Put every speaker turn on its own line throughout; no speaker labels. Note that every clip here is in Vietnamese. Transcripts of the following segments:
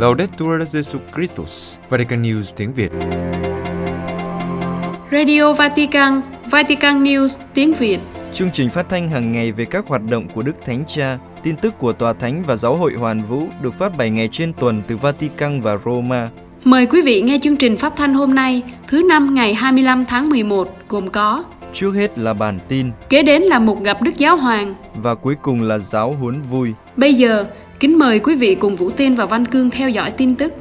Laudetur Jesu Christus, Vatican News tiếng Việt.
Radio Vatican, Vatican News tiếng Việt.
Chương trình phát thanh hàng ngày về các hoạt động của Đức Thánh Cha, tin tức của Tòa Thánh và Giáo hội Hoàn Vũ được phát 7 ngày trên tuần từ Vatican và Roma.
Mời quý vị nghe chương trình phát thanh hôm nay, thứ năm ngày 25 tháng 11, gồm có
Trước hết là bản tin
Kế đến là một gặp Đức Giáo Hoàng
và cuối cùng là giáo huấn vui.
Bây giờ, kính mời quý vị cùng Vũ Tiên và Văn Cương theo dõi tin tức.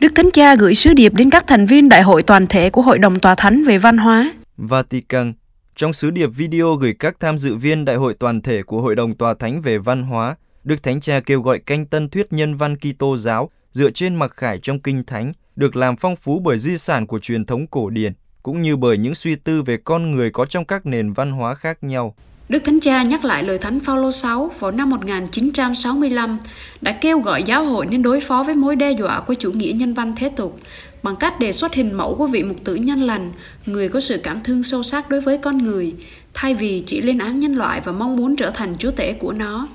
Đức Thánh Cha gửi sứ điệp đến các thành viên đại hội toàn thể của Hội đồng Tòa Thánh về văn hóa.
Vatican Trong sứ điệp video gửi các tham dự viên đại hội toàn thể của Hội đồng Tòa Thánh về văn hóa, Đức Thánh Cha kêu gọi canh tân thuyết nhân văn Kitô giáo dựa trên mặc khải trong Kinh Thánh được làm phong phú bởi di sản của truyền thống cổ điển cũng như bởi những suy tư về con người có trong các nền văn hóa khác nhau.
Đức Thánh Cha nhắc lại lời Thánh Phaolô 6 vào năm 1965 đã kêu gọi giáo hội nên đối phó với mối đe dọa của chủ nghĩa nhân văn thế tục bằng cách đề xuất hình mẫu của vị mục tử nhân lành, người có sự cảm thương sâu sắc đối với con người, thay vì chỉ lên án nhân loại và mong muốn trở thành chúa tể của nó.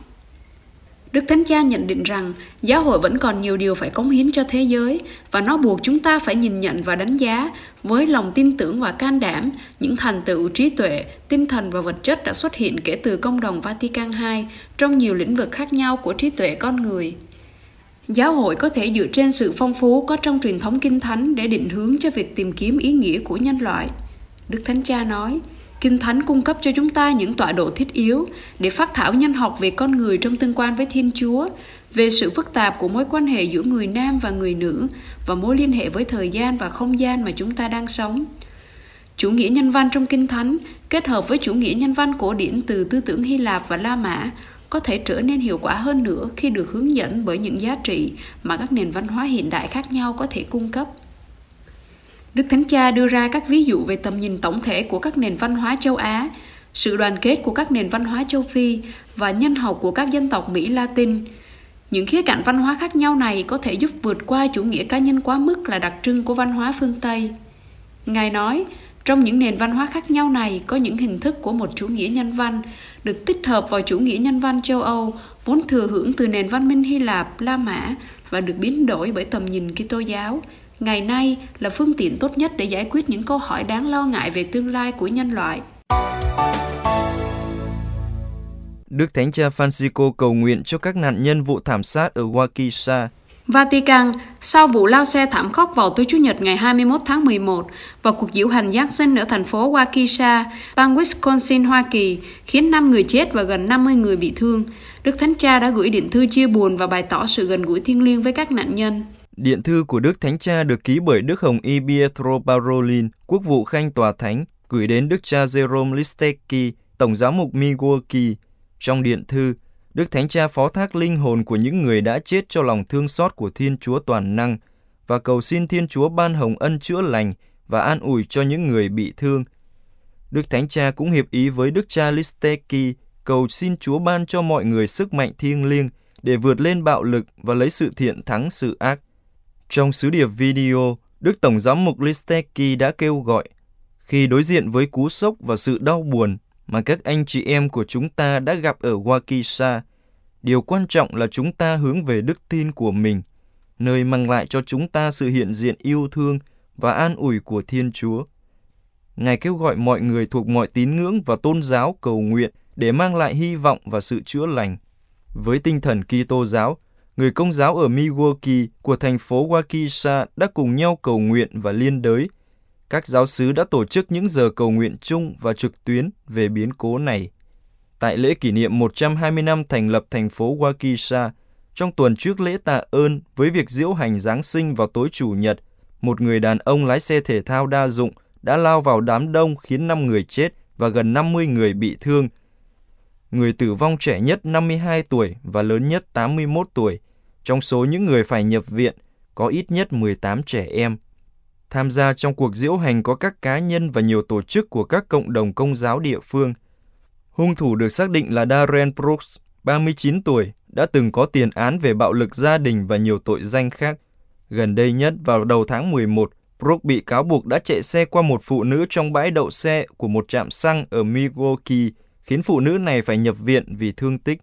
Đức Thánh Cha nhận định rằng giáo hội vẫn còn nhiều điều phải cống hiến cho thế giới và nó buộc chúng ta phải nhìn nhận và đánh giá với lòng tin tưởng và can đảm những thành tựu trí tuệ, tinh thần và vật chất đã xuất hiện kể từ công đồng Vatican II trong nhiều lĩnh vực khác nhau của trí tuệ con người. Giáo hội có thể dựa trên sự phong phú có trong truyền thống kinh thánh để định hướng cho việc tìm kiếm ý nghĩa của nhân loại. Đức Thánh Cha nói, Kinh Thánh cung cấp cho chúng ta những tọa độ thiết yếu để phát thảo nhân học về con người trong tương quan với Thiên Chúa, về sự phức tạp của mối quan hệ giữa người nam và người nữ và mối liên hệ với thời gian và không gian mà chúng ta đang sống. Chủ nghĩa nhân văn trong Kinh Thánh kết hợp với chủ nghĩa nhân văn cổ điển từ tư tưởng Hy Lạp và La Mã có thể trở nên hiệu quả hơn nữa khi được hướng dẫn bởi những giá trị mà các nền văn hóa hiện đại khác nhau có thể cung cấp. Đức Thánh Cha đưa ra các ví dụ về tầm nhìn tổng thể của các nền văn hóa châu Á, sự đoàn kết của các nền văn hóa châu Phi và nhân học của các dân tộc Mỹ Latin. Những khía cạnh văn hóa khác nhau này có thể giúp vượt qua chủ nghĩa cá nhân quá mức là đặc trưng của văn hóa phương Tây. Ngài nói, trong những nền văn hóa khác nhau này có những hình thức của một chủ nghĩa nhân văn được tích hợp vào chủ nghĩa nhân văn châu Âu vốn thừa hưởng từ nền văn minh Hy Lạp, La Mã và được biến đổi bởi tầm nhìn Kitô giáo, ngày nay là phương tiện tốt nhất để giải quyết những câu hỏi đáng lo ngại về tương lai của nhân loại.
Đức Thánh Cha Francisco cầu nguyện cho các nạn nhân vụ thảm sát ở Waukesha.
Vatican, sau vụ lao xe thảm khốc vào tối Chủ nhật ngày 21 tháng 11 và cuộc diễu hành Giáng sinh ở thành phố Waukesha, bang Wisconsin, Hoa Kỳ, khiến 5 người chết và gần 50 người bị thương, Đức Thánh Cha đã gửi điện thư chia buồn và bày tỏ sự gần gũi thiêng liêng với các nạn nhân.
Điện thư của Đức Thánh Cha được ký bởi Đức Hồng Y Pietro Parolin, quốc vụ khanh tòa thánh, gửi đến Đức cha Jerome Listecki, Tổng giám mục Milwaukee. Trong điện thư, Đức Thánh Cha phó thác linh hồn của những người đã chết cho lòng thương xót của Thiên Chúa toàn năng và cầu xin Thiên Chúa ban hồng ân chữa lành và an ủi cho những người bị thương. Đức Thánh Cha cũng hiệp ý với Đức cha Listecki cầu xin Chúa ban cho mọi người sức mạnh thiêng liêng để vượt lên bạo lực và lấy sự thiện thắng sự ác. Trong sứ điệp video, Đức Tổng giám mục Listecki đã kêu gọi khi đối diện với cú sốc và sự đau buồn mà các anh chị em của chúng ta đã gặp ở Wakisa, điều quan trọng là chúng ta hướng về đức tin của mình, nơi mang lại cho chúng ta sự hiện diện yêu thương và an ủi của Thiên Chúa. Ngài kêu gọi mọi người thuộc mọi tín ngưỡng và tôn giáo cầu nguyện để mang lại hy vọng và sự chữa lành. Với tinh thần Kitô giáo, người công giáo ở Milwaukee của thành phố Waukesha đã cùng nhau cầu nguyện và liên đới. Các giáo sứ đã tổ chức những giờ cầu nguyện chung và trực tuyến về biến cố này. Tại lễ kỷ niệm 120 năm thành lập thành phố Waukesha, trong tuần trước lễ tạ ơn với việc diễu hành Giáng sinh vào tối Chủ nhật, một người đàn ông lái xe thể thao đa dụng đã lao vào đám đông khiến 5 người chết và gần 50 người bị thương. Người tử vong trẻ nhất 52 tuổi và lớn nhất 81 tuổi – trong số những người phải nhập viện, có ít nhất 18 trẻ em. Tham gia trong cuộc diễu hành có các cá nhân và nhiều tổ chức của các cộng đồng công giáo địa phương. Hung thủ được xác định là Darren Brooks, 39 tuổi, đã từng có tiền án về bạo lực gia đình và nhiều tội danh khác. Gần đây nhất vào đầu tháng 11, Brooks bị cáo buộc đã chạy xe qua một phụ nữ trong bãi đậu xe của một trạm xăng ở Milwaukee khiến phụ nữ này phải nhập viện vì thương tích.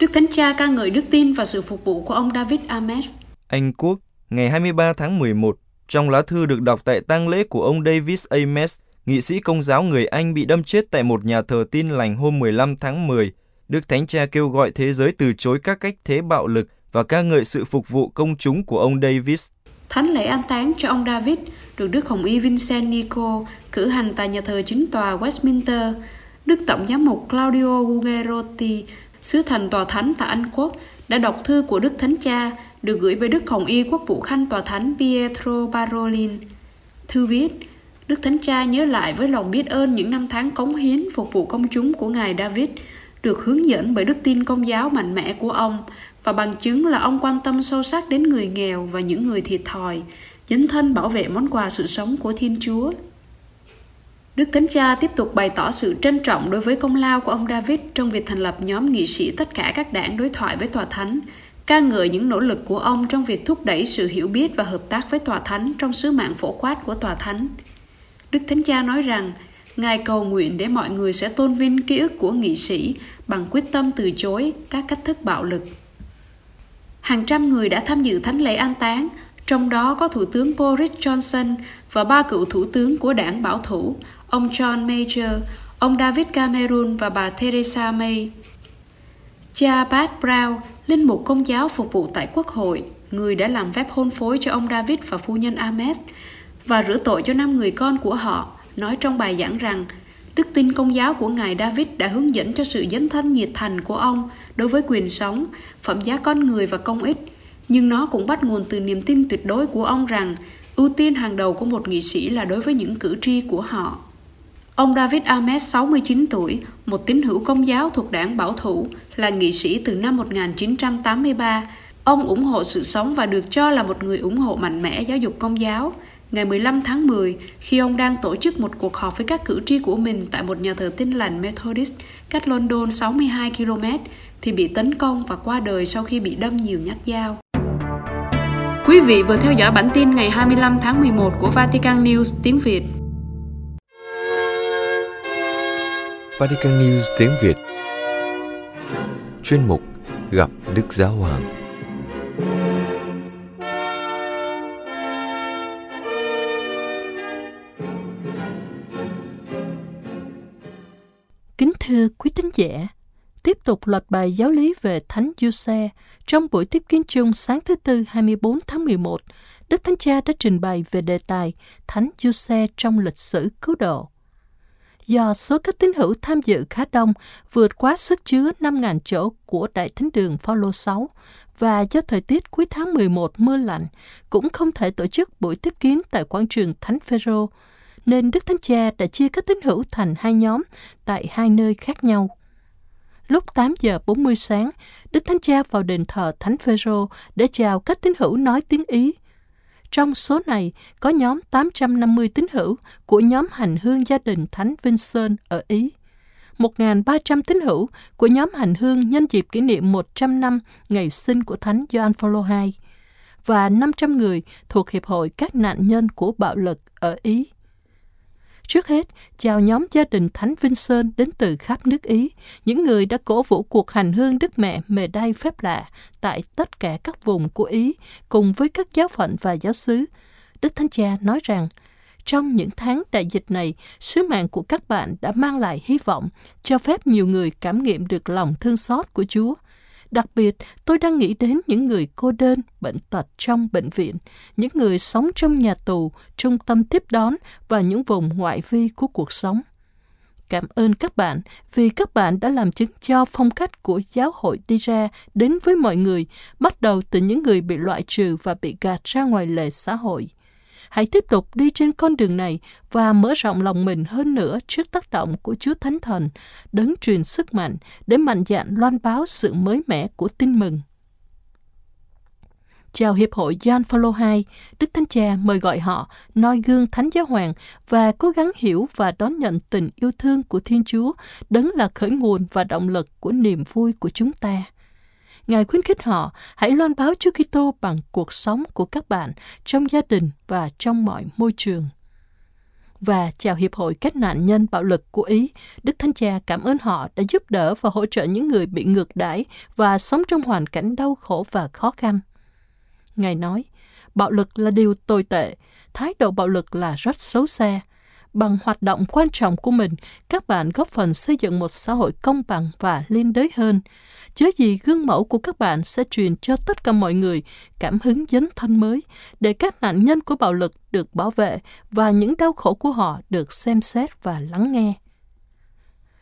Đức Thánh Cha ca ngợi đức tin và sự phục vụ của ông David Ames.
Anh Quốc, ngày 23 tháng 11, trong lá thư được đọc tại tang lễ của ông David Ames, nghị sĩ công giáo người Anh bị đâm chết tại một nhà thờ tin lành hôm 15 tháng 10, Đức Thánh Cha kêu gọi thế giới từ chối các cách thế bạo lực và ca ngợi sự phục vụ công chúng của ông Davis.
Thánh lễ an táng cho ông David được Đức Hồng Y Vincent Nico cử hành tại nhà thờ chính tòa Westminster. Đức Tổng giám mục Claudio Gugerotti, sứ thành tòa thánh tại Anh Quốc, đã đọc thư của Đức Thánh Cha được gửi về Đức Hồng Y Quốc vụ Khanh tòa thánh Pietro Parolin. Thư viết, Đức Thánh Cha nhớ lại với lòng biết ơn những năm tháng cống hiến phục vụ công chúng của Ngài David, được hướng dẫn bởi đức tin công giáo mạnh mẽ của ông và bằng chứng là ông quan tâm sâu sắc đến người nghèo và những người thiệt thòi, dấn thân bảo vệ món quà sự sống của Thiên Chúa. Đức Thánh Cha tiếp tục bày tỏ sự trân trọng đối với công lao của ông David trong việc thành lập nhóm nghị sĩ tất cả các đảng đối thoại với Tòa Thánh, ca ngợi những nỗ lực của ông trong việc thúc đẩy sự hiểu biết và hợp tác với Tòa Thánh trong sứ mạng phổ quát của Tòa Thánh. Đức Thánh Cha nói rằng, Ngài cầu nguyện để mọi người sẽ tôn vinh ký ức của nghị sĩ bằng quyết tâm từ chối các cách thức bạo lực. Hàng trăm người đã tham dự thánh lễ an táng, trong đó có Thủ tướng Boris Johnson và ba cựu thủ tướng của đảng bảo thủ, ông John Major, ông David Cameron và bà Theresa May. Cha Pat Brown, linh mục công giáo phục vụ tại Quốc hội, người đã làm phép hôn phối cho ông David và phu nhân Ahmed và rửa tội cho năm người con của họ, nói trong bài giảng rằng đức tin công giáo của Ngài David đã hướng dẫn cho sự dấn thân nhiệt thành của ông đối với quyền sống, phẩm giá con người và công ích, nhưng nó cũng bắt nguồn từ niềm tin tuyệt đối của ông rằng ưu tiên hàng đầu của một nghị sĩ là đối với những cử tri của họ. Ông David Ahmed, 69 tuổi, một tín hữu công giáo thuộc đảng bảo thủ, là nghị sĩ từ năm 1983. Ông ủng hộ sự sống và được cho là một người ủng hộ mạnh mẽ giáo dục công giáo. Ngày 15 tháng 10, khi ông đang tổ chức một cuộc họp với các cử tri của mình tại một nhà thờ tin lành Methodist cách London 62 km, thì bị tấn công và qua đời sau khi bị đâm nhiều nhát dao. Quý vị vừa theo dõi bản tin ngày 25 tháng 11 của Vatican News tiếng Việt.
Vatican News tiếng Việt Chuyên mục Gặp Đức Giáo Hoàng
Kính thưa quý tín giả, tiếp tục loạt bài giáo lý về Thánh Giuse trong buổi tiếp kiến chung sáng thứ Tư 24 tháng 11, Đức Thánh Cha đã trình bày về đề tài Thánh Giuse trong lịch sử cứu độ. Do số các tín hữu tham dự khá đông, vượt quá sức chứa 5.000 chỗ của Đại Thánh đường Phaolô 6 và do thời tiết cuối tháng 11 mưa lạnh, cũng không thể tổ chức buổi tiếp kiến tại quảng trường Thánh Phêrô, nên Đức Thánh Cha đã chia các tín hữu thành hai nhóm tại hai nơi khác nhau. Lúc 8 giờ 40 sáng, Đức Thánh Cha vào đền thờ Thánh Phêrô để chào các tín hữu nói tiếng Ý. Trong số này có nhóm 850 tín hữu của nhóm hành hương gia đình Thánh Vincent ở Ý. 1.300 tín hữu của nhóm hành hương nhân dịp kỷ niệm 100 năm ngày sinh của Thánh Gioan Phaolô II và 500 người thuộc Hiệp hội các nạn nhân của bạo lực ở Ý. Trước hết, chào nhóm gia đình Thánh Vinh Sơn đến từ khắp nước Ý, những người đã cổ vũ cuộc hành hương Đức Mẹ mề Đai phép lạ tại tất cả các vùng của Ý, cùng với các giáo phận và giáo xứ. Đức Thánh Cha nói rằng, trong những tháng đại dịch này, sứ mạng của các bạn đã mang lại hy vọng, cho phép nhiều người cảm nghiệm được lòng thương xót của Chúa – Đặc biệt, tôi đang nghĩ đến những người cô đơn, bệnh tật trong bệnh viện, những người sống trong nhà tù, trung tâm tiếp đón và những vùng ngoại vi của cuộc sống. Cảm ơn các bạn vì các bạn đã làm chứng cho phong cách của giáo hội đi ra đến với mọi người, bắt đầu từ những người bị loại trừ và bị gạt ra ngoài lề xã hội hãy tiếp tục đi trên con đường này và mở rộng lòng mình hơn nữa trước tác động của Chúa Thánh Thần, đấng truyền sức mạnh để mạnh dạn loan báo sự mới mẻ của tin mừng. Chào Hiệp hội John Phaolô II, Đức Thánh Cha mời gọi họ noi gương Thánh Giáo Hoàng và cố gắng hiểu và đón nhận tình yêu thương của Thiên Chúa, đấng là khởi nguồn và động lực của niềm vui của chúng ta. Ngài khuyến khích họ hãy loan báo Chúa Kitô bằng cuộc sống của các bạn trong gia đình và trong mọi môi trường. và chào Hiệp hội các nạn nhân bạo lực của Ý, Đức Thánh Cha cảm ơn họ đã giúp đỡ và hỗ trợ những người bị ngược đãi và sống trong hoàn cảnh đau khổ và khó khăn. Ngài nói, bạo lực là điều tồi tệ, thái độ bạo lực là rất xấu xa. Bằng hoạt động quan trọng của mình, các bạn góp phần xây dựng một xã hội công bằng và liên đới hơn. Chớ gì gương mẫu của các bạn sẽ truyền cho tất cả mọi người cảm hứng dấn thân mới để các nạn nhân của bạo lực được bảo vệ và những đau khổ của họ được xem xét và lắng nghe.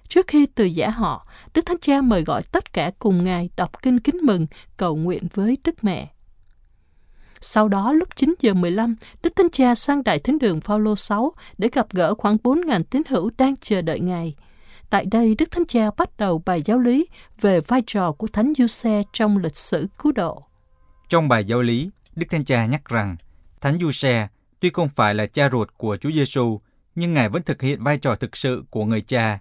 Trước khi từ giả họ, Đức Thánh Cha mời gọi tất cả cùng Ngài đọc kinh kính mừng, cầu nguyện với Đức Mẹ. Sau đó lúc 9 giờ 15, Đức Thánh Cha sang Đại Thánh đường Phaolô 6 để gặp gỡ khoảng 4.000 tín hữu đang chờ đợi Ngài. Tại đây, Đức Thánh Cha bắt đầu bài giáo lý về vai trò của Thánh Giuse trong lịch sử cứu độ.
Trong bài giáo lý, Đức Thánh Cha nhắc rằng Thánh Giuse tuy không phải là cha ruột của Chúa Giêsu, nhưng Ngài vẫn thực hiện vai trò thực sự của người cha.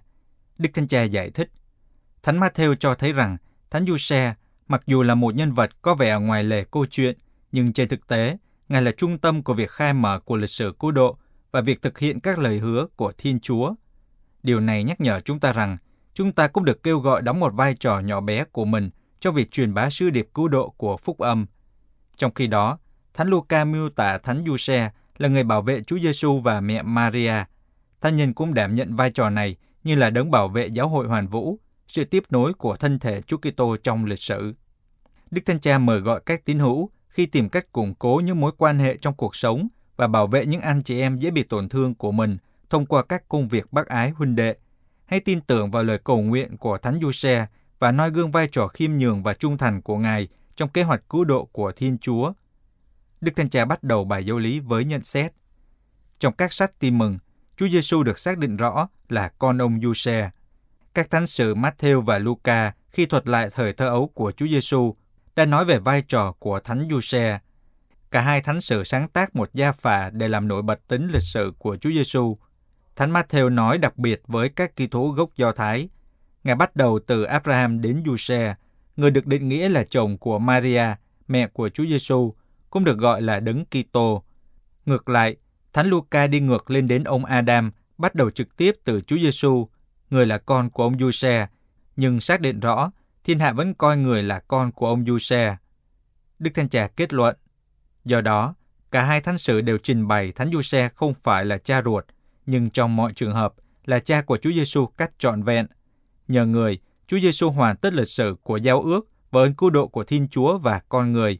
Đức Thánh Cha giải thích, Thánh Matthew cho thấy rằng Thánh Giuse mặc dù là một nhân vật có vẻ ngoài lề câu chuyện, nhưng trên thực tế, Ngài là trung tâm của việc khai mở của lịch sử cứu độ và việc thực hiện các lời hứa của Thiên Chúa. Điều này nhắc nhở chúng ta rằng chúng ta cũng được kêu gọi đóng một vai trò nhỏ bé của mình trong việc truyền bá sứ điệp cứu độ của phúc âm. Trong khi đó, Thánh Luca miêu tả Thánh Giuse là người bảo vệ Chúa Giêsu và mẹ Maria. Thánh nhân cũng đảm nhận vai trò này như là đấng bảo vệ giáo hội hoàn vũ, sự tiếp nối của thân thể Chúa Kitô trong lịch sử. Đức Thánh Cha mời gọi các tín hữu khi tìm cách củng cố những mối quan hệ trong cuộc sống và bảo vệ những anh chị em dễ bị tổn thương của mình thông qua các công việc bác ái huynh đệ. Hãy tin tưởng vào lời cầu nguyện của Thánh Giuse và noi gương vai trò khiêm nhường và trung thành của Ngài trong kế hoạch cứu độ của Thiên Chúa. Đức Thánh Cha bắt đầu bài giáo lý với nhận xét. Trong các sách tin mừng, Chúa Giêsu được xác định rõ là con ông Giuse. Các thánh sử Matthew và Luca khi thuật lại thời thơ ấu của Chúa Giêsu đã nói về vai trò của Thánh Giuse. Cả hai thánh sử sáng tác một gia phả để làm nổi bật tính lịch sử của Chúa Giêsu. Thánh Matthew nói đặc biệt với các kỳ thú gốc Do Thái. Ngài bắt đầu từ Abraham đến Giuse, người được định nghĩa là chồng của Maria, mẹ của Chúa Giêsu, cũng được gọi là Đấng Kitô. Ngược lại, Thánh Luca đi ngược lên đến ông Adam, bắt đầu trực tiếp từ Chúa Giêsu, người là con của ông Giuse, nhưng xác định rõ thiên hạ vẫn coi người là con của ông Giuse. Đức Thánh Cha kết luận, do đó, cả hai thánh sử đều trình bày Thánh Giuse không phải là cha ruột, nhưng trong mọi trường hợp là cha của Chúa Giêsu cách trọn vẹn. Nhờ người, Chúa Giêsu hoàn tất lịch sử của giao ước và ơn cứu độ của Thiên Chúa và con người.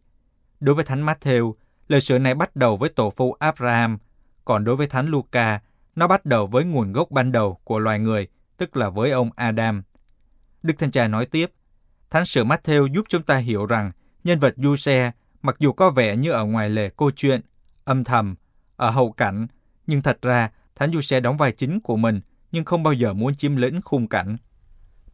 Đối với Thánh Matthew, lịch sử này bắt đầu với tổ phụ Abraham, còn đối với Thánh Luca, nó bắt đầu với nguồn gốc ban đầu của loài người, tức là với ông Adam. Đức Thánh Cha nói tiếp, Thánh sử Matthew giúp chúng ta hiểu rằng nhân vật du xe mặc dù có vẻ như ở ngoài lề câu chuyện, âm thầm, ở hậu cảnh, nhưng thật ra Thánh du xe đóng vai chính của mình nhưng không bao giờ muốn chiếm lĩnh khung cảnh.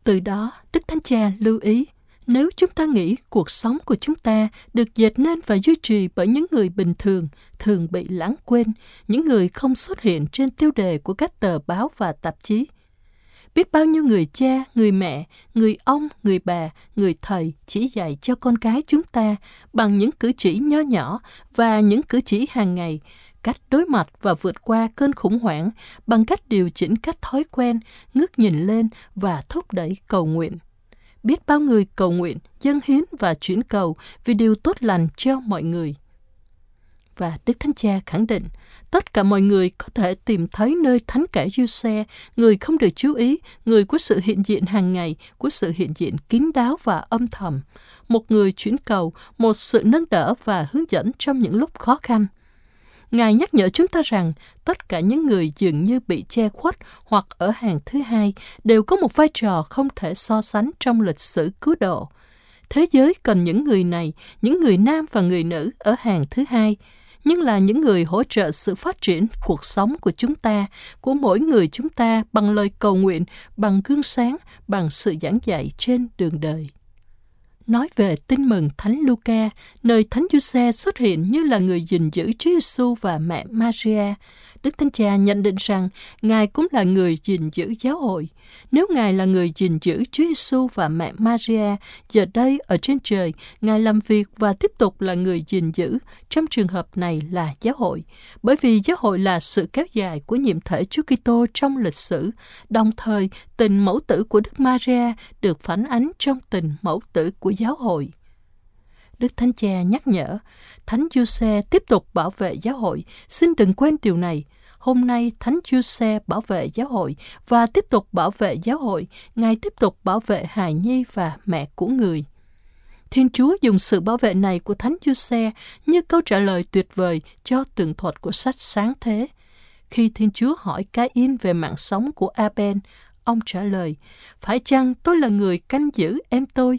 Từ đó, Đức Thánh Cha lưu ý, nếu chúng ta nghĩ cuộc sống của chúng ta được dệt nên và duy trì bởi những người bình thường, thường bị lãng quên, những người không xuất hiện trên tiêu đề của các tờ báo và tạp chí – biết bao nhiêu người cha, người mẹ, người ông, người bà, người thầy chỉ dạy cho con cái chúng ta bằng những cử chỉ nho nhỏ và những cử chỉ hàng ngày, cách đối mặt và vượt qua cơn khủng hoảng bằng cách điều chỉnh các thói quen, ngước nhìn lên và thúc đẩy cầu nguyện. Biết bao người cầu nguyện, dân hiến và chuyển cầu vì điều tốt lành cho mọi người. Và Đức Thánh Cha khẳng định, tất cả mọi người có thể tìm thấy nơi thánh kẻ Giuse, người không được chú ý, người của sự hiện diện hàng ngày, của sự hiện diện kín đáo và âm thầm, một người chuyển cầu, một sự nâng đỡ và hướng dẫn trong những lúc khó khăn. Ngài nhắc nhở chúng ta rằng tất cả những người dường như bị che khuất hoặc ở hàng thứ hai đều có một vai trò không thể so sánh trong lịch sử cứu độ. Thế giới cần những người này, những người nam và người nữ ở hàng thứ hai, nhưng là những người hỗ trợ sự phát triển cuộc sống của chúng ta, của mỗi người chúng ta bằng lời cầu nguyện, bằng gương sáng, bằng sự giảng dạy trên đường đời. Nói về tin mừng Thánh Luca, nơi Thánh Giuse xuất hiện như là người gìn giữ Chúa Giêsu và mẹ Maria. Đức Thánh Cha nhận định rằng Ngài cũng là người gìn giữ giáo hội. Nếu Ngài là người gìn giữ Chúa Giêsu và mẹ Maria, giờ đây ở trên trời, Ngài làm việc và tiếp tục là người gìn giữ. Trong trường hợp này là giáo hội. Bởi vì giáo hội là sự kéo dài của nhiệm thể Chúa Kitô trong lịch sử, đồng thời tình mẫu tử của Đức Maria được phản ánh trong tình mẫu tử của giáo hội. Đức Thánh Cha nhắc nhở, Thánh Giuse tiếp tục bảo vệ giáo hội. Xin đừng quên điều này. Hôm nay, Thánh Giuse bảo vệ giáo hội và tiếp tục bảo vệ giáo hội. Ngài tiếp tục bảo vệ hài nhi và mẹ của người. Thiên Chúa dùng sự bảo vệ này của Thánh Giuse như câu trả lời tuyệt vời cho tường thuật của sách sáng thế. Khi Thiên Chúa hỏi Cain in về mạng sống của Aben, ông trả lời, phải chăng tôi là người canh giữ em tôi?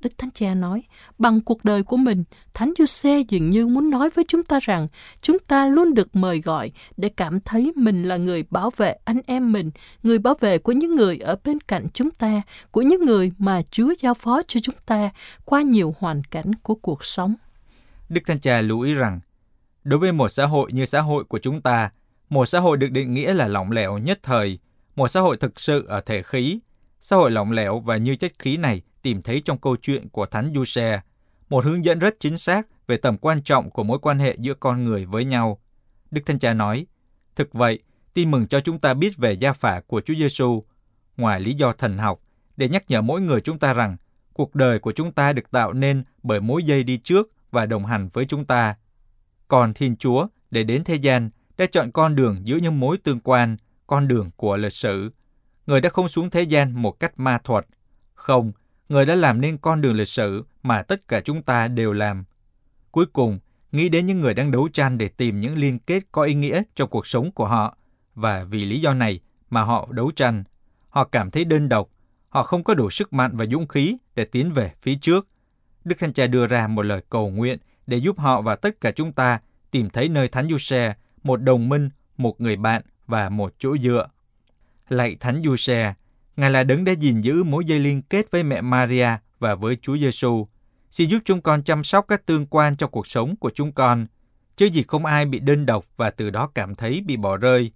Đức Thánh Cha nói, bằng cuộc đời của mình, Thánh Giuse dường như muốn nói với chúng ta rằng chúng ta luôn được mời gọi để cảm thấy mình là người bảo vệ anh em mình, người bảo vệ của những người ở bên cạnh chúng ta, của những người mà Chúa giao phó cho chúng ta qua nhiều hoàn cảnh của cuộc sống.
Đức Thánh Cha lưu ý rằng, đối với một xã hội như xã hội của chúng ta, một xã hội được định nghĩa là lỏng lẻo nhất thời, một xã hội thực sự ở thể khí, xã hội lỏng lẻo và như chất khí này tìm thấy trong câu chuyện của Thánh Giuse, một hướng dẫn rất chính xác về tầm quan trọng của mối quan hệ giữa con người với nhau. Đức Thánh Cha nói, thực vậy, tin mừng cho chúng ta biết về gia phả của Chúa Giêsu, ngoài lý do thần học, để nhắc nhở mỗi người chúng ta rằng cuộc đời của chúng ta được tạo nên bởi mối dây đi trước và đồng hành với chúng ta. Còn Thiên Chúa, để đến thế gian, đã chọn con đường giữa những mối tương quan, con đường của lịch sử. Người đã không xuống thế gian một cách ma thuật. Không, Người đã làm nên con đường lịch sử mà tất cả chúng ta đều làm. Cuối cùng, nghĩ đến những người đang đấu tranh để tìm những liên kết có ý nghĩa cho cuộc sống của họ, và vì lý do này mà họ đấu tranh. Họ cảm thấy đơn độc, họ không có đủ sức mạnh và dũng khí để tiến về phía trước. Đức Thánh Cha đưa ra một lời cầu nguyện để giúp họ và tất cả chúng ta tìm thấy nơi Thánh Giuse, một đồng minh, một người bạn và một chỗ dựa. Lạy Thánh Giuse, Ngài là đấng đã gìn giữ mối dây liên kết với mẹ Maria và với Chúa Giêsu. Xin giúp chúng con chăm sóc các tương quan trong cuộc sống của chúng con, chứ gì không ai bị đơn độc và từ đó cảm thấy bị bỏ rơi.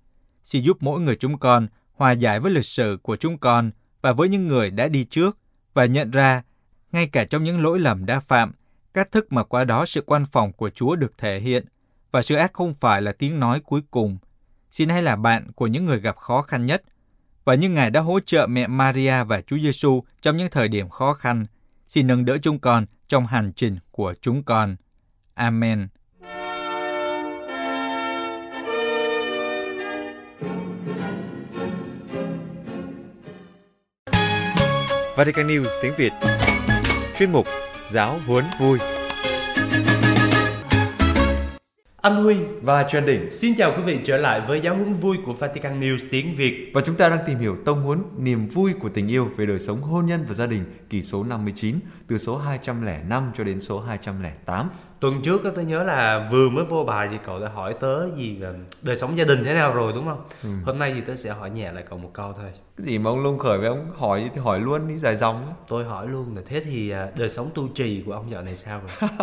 Xin giúp mỗi người chúng con hòa giải với lịch sử của chúng con và với những người đã đi trước và nhận ra, ngay cả trong những lỗi lầm đã phạm, cách thức mà qua đó sự quan phòng của Chúa được thể hiện và sự ác không phải là tiếng nói cuối cùng. Xin hãy là bạn của những người gặp khó khăn nhất và như Ngài đã hỗ trợ mẹ Maria và Chúa Giêsu trong những thời điểm khó khăn. Xin nâng đỡ chúng con trong hành trình của chúng con. Amen.
Vatican News tiếng Việt Chuyên mục Giáo huấn vui
anh Huy
và Trần Đỉnh.
Xin chào quý vị trở lại với giáo huấn vui của Vatican News tiếng Việt.
Và chúng ta đang tìm hiểu tông huấn niềm vui của tình yêu về đời sống hôn nhân và gia đình kỳ số 59 từ số 205 cho đến số 208
tuần trước tôi nhớ là vừa mới vô bài thì cậu đã hỏi tớ gì đời sống gia đình thế nào rồi đúng không? Ừ. hôm nay thì tớ sẽ hỏi nhẹ lại cậu một câu thôi.
Cái gì mà ông lông khởi với ông? Hỏi thì hỏi luôn đi dài dòng
tôi hỏi luôn là thế thì à, đời sống tu trì của ông dạo này sao rồi?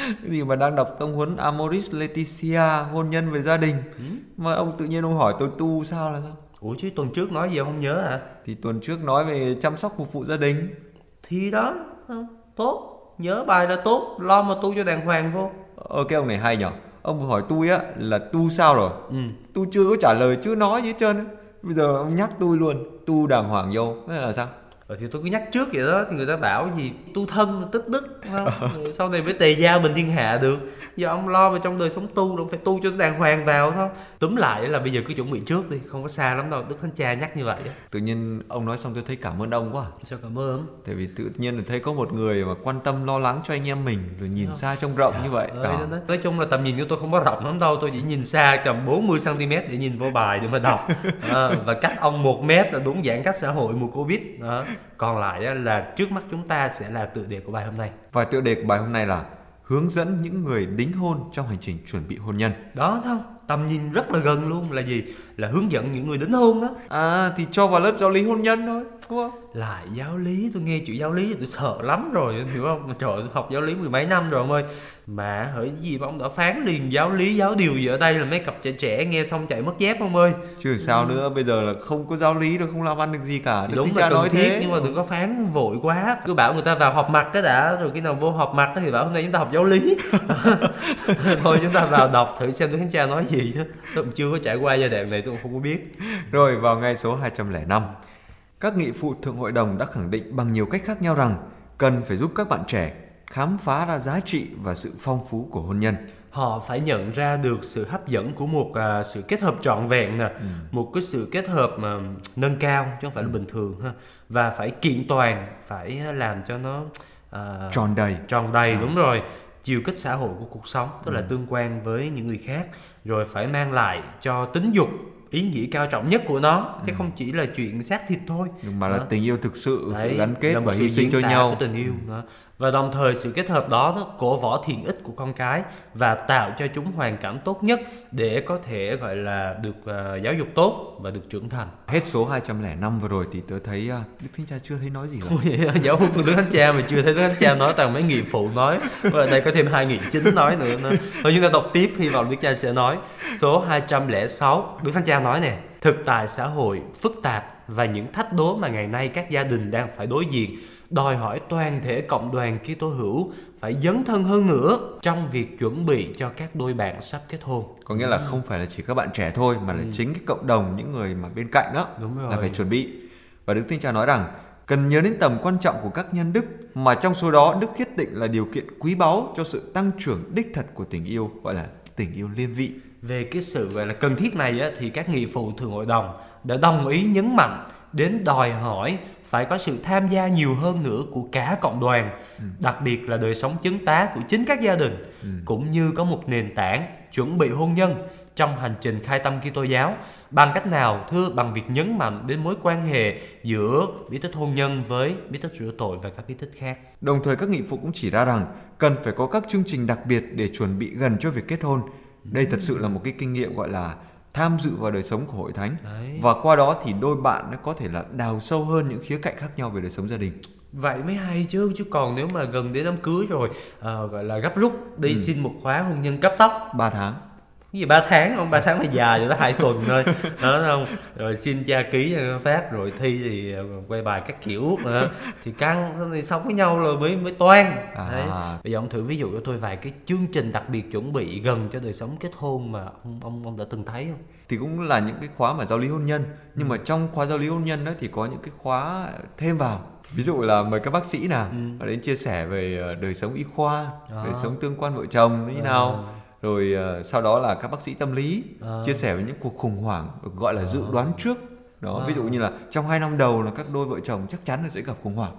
Cái gì mà đang đọc tông huấn Amoris Laetitia hôn nhân về gia đình? Ừ? mà ông tự nhiên ông hỏi tôi tu sao là sao?
Ủa chứ tuần trước nói gì ông không nhớ hả?
Thì tuần trước nói về chăm sóc phục vụ gia đình.
Thì đó tốt nhớ bài là tốt lo mà tu cho đàng hoàng vô.
Ờ cái ông này hay nhở. Ông vừa hỏi tôi á là tu sao rồi? Ừ. tôi chưa có trả lời chưa nói gì hết trơn bây giờ ông nhắc tôi luôn tu đàng hoàng vô. Thế là sao
Ờ thì tôi cứ nhắc trước vậy đó thì người ta bảo gì tu thân tức đức không? sau này mới tề gia bình thiên hạ được. Giờ ông lo mà trong đời sống tu đâu phải tu cho đàng hoàng vào không? Túm lại là bây giờ cứ chuẩn bị trước đi không có xa lắm đâu đức thánh cha nhắc như vậy
tự nhiên ông nói xong tôi thấy cảm ơn ông quá.
Sao cảm ơn
tại vì tự nhiên là thấy có một người mà quan tâm lo lắng cho anh em mình rồi nhìn xa trông rộng Trời như vậy.
ơi, đó. nói chung là tầm nhìn của tôi không có rộng lắm đâu tôi chỉ nhìn xa tầm 40 cm để nhìn vô bài để mà đọc. À, và cách ông một mét là đúng giãn cách xã hội mùa covid. Đó còn lại là trước mắt chúng ta sẽ là tựa đề của bài hôm nay.
Và tựa đề của bài hôm nay là hướng dẫn những người đính hôn trong hành trình chuẩn bị hôn nhân.
Đó không? Tầm nhìn rất là gần luôn. Là gì? Là hướng dẫn những người đính hôn đó
À thì cho vào lớp giáo lý hôn nhân thôi đúng không?
Lại giáo lý tôi nghe chữ giáo lý tôi sợ lắm rồi hiểu không? Trời tôi học giáo lý mười mấy năm rồi ông ơi. Mà hỡi gì mà ông đã phán liền giáo lý giáo điều gì ở đây là mấy cặp trẻ trẻ nghe xong chạy mất dép ông ơi?
Chứ sao nữa bây giờ là không có giáo lý đâu không làm ăn được gì cả. Đức
đúng là cần
nói
thiết
thế.
nhưng mà đừng có phán vội quá. Cứ bảo người ta vào họp mặt cái đã rồi khi nào vô họp mặt thì bảo hôm nay chúng ta học giáo lý. Thôi chúng ta vào đọc thử xem Đức Thánh Cha nói gì chứ. Tôi cũng chưa có trải qua giai đoạn này tôi cũng không có biết.
Rồi vào ngay số 205, các nghị phụ thượng hội đồng đã khẳng định bằng nhiều cách khác nhau rằng cần phải giúp các bạn trẻ khám phá ra giá trị và sự phong phú của hôn nhân.
họ phải nhận ra được sự hấp dẫn của một à, sự kết hợp trọn vẹn nè một cái sự kết hợp mà nâng cao chứ không phải là bình thường ha và phải kiện toàn phải làm cho nó à,
Tròn đầy.
tròn đầy đúng rồi chiều kích xã hội của cuộc sống tức là tương quan với những người khác rồi phải mang lại cho tính dục ý nghĩa cao trọng nhất của nó chứ không chỉ là chuyện xác thịt thôi
Mà là
Đó.
tình yêu thực sự,
Đấy,
sự gắn kết
là
và hy sinh cho nhau.
của tình yêu đó. Và đồng thời sự kết hợp đó cổ võ thiện ích của con cái và tạo cho chúng hoàn cảnh tốt nhất để có thể gọi là được à, giáo dục tốt và được trưởng thành
Hết số 205 vừa rồi thì tớ thấy à, Đức Thánh Cha chưa thấy nói gì cả.
giáo huấn của Đức Thánh Cha mà chưa thấy Đức Thánh Cha nói toàn mấy nghị phụ nói và đây có thêm hai nghị chính nói nữa nữa. thôi chúng ta đọc tiếp hy vọng Đức Cha sẽ nói số 206 Đức Thánh Cha nói nè thực tại xã hội phức tạp và những thách đố mà ngày nay các gia đình đang phải đối diện đòi hỏi toàn thể cộng đoàn Kitô hữu phải dấn thân hơn nữa trong việc chuẩn bị cho các đôi bạn sắp kết hôn
Có nghĩa là không phải là chỉ các bạn trẻ thôi mà là chính cái cộng đồng những người mà bên cạnh đó
Đúng rồi.
là phải chuẩn bị. Và Đức Thánh Cha nói rằng cần nhớ đến tầm quan trọng của các nhân đức mà trong số đó đức khiết tịnh là điều kiện quý báu cho sự tăng trưởng đích thật của tình yêu gọi là tình yêu liên vị.
Về cái sự gọi là cần thiết này á, thì các nghị phụ thường hội đồng đã đồng ý nhấn mạnh đến đòi hỏi phải có sự tham gia nhiều hơn nữa của cả cộng đoàn, đặc biệt là đời sống chứng tá của chính các gia đình, cũng như có một nền tảng chuẩn bị hôn nhân trong hành trình khai tâm Kitô giáo bằng cách nào thưa bằng việc nhấn mạnh đến mối quan hệ giữa bí tích hôn nhân với bí tích rửa tội và các bí tích khác.
Đồng thời các nghị phụ cũng chỉ ra rằng cần phải có các chương trình đặc biệt để chuẩn bị gần cho việc kết hôn. Đây thật sự là một cái kinh nghiệm gọi là tham dự vào đời sống của hội thánh
Đấy.
và qua đó thì đôi bạn nó có thể là đào sâu hơn những khía cạnh khác nhau về đời sống gia đình.
Vậy mới hay chứ chứ còn nếu mà gần đến đám cưới rồi ờ, gọi là gấp rút đi xin một khóa hôn nhân cấp tốc
3 tháng.
Cái gì ba tháng không? Ba tháng là dài rồi đó hai tuần thôi. Đó không? Rồi xin cha ký cho phát rồi thi thì ờ, quay bài các kiểu ờ, thì căng thì sống với nhau rồi mới mới toan.
À.
Đấy. bây giờ ông thử ví dụ cho tôi vài cái chương trình đặc biệt chuẩn bị gần cho đời sống kết hôn mà ông ông ông đã từng thấy không?
Thì cũng là những cái khóa mà giáo lý hôn nhân. Nhưng mà trong khóa giáo lý hôn nhân đó thì có những cái khóa thêm vào. Ví dụ là mời các bác sĩ nào họ đến chia sẻ về ờ, đời sống y khoa đời sống tương quan vợ chồng như nào rồi ờ, sau đó là các bác sĩ tâm lý chia sẻ về những cuộc khủng hoảng được gọi là dự đoán trước đó ví dụ như là trong hai năm đầu là các đôi vợ chồng chắc chắn là sẽ gặp khủng hoảng.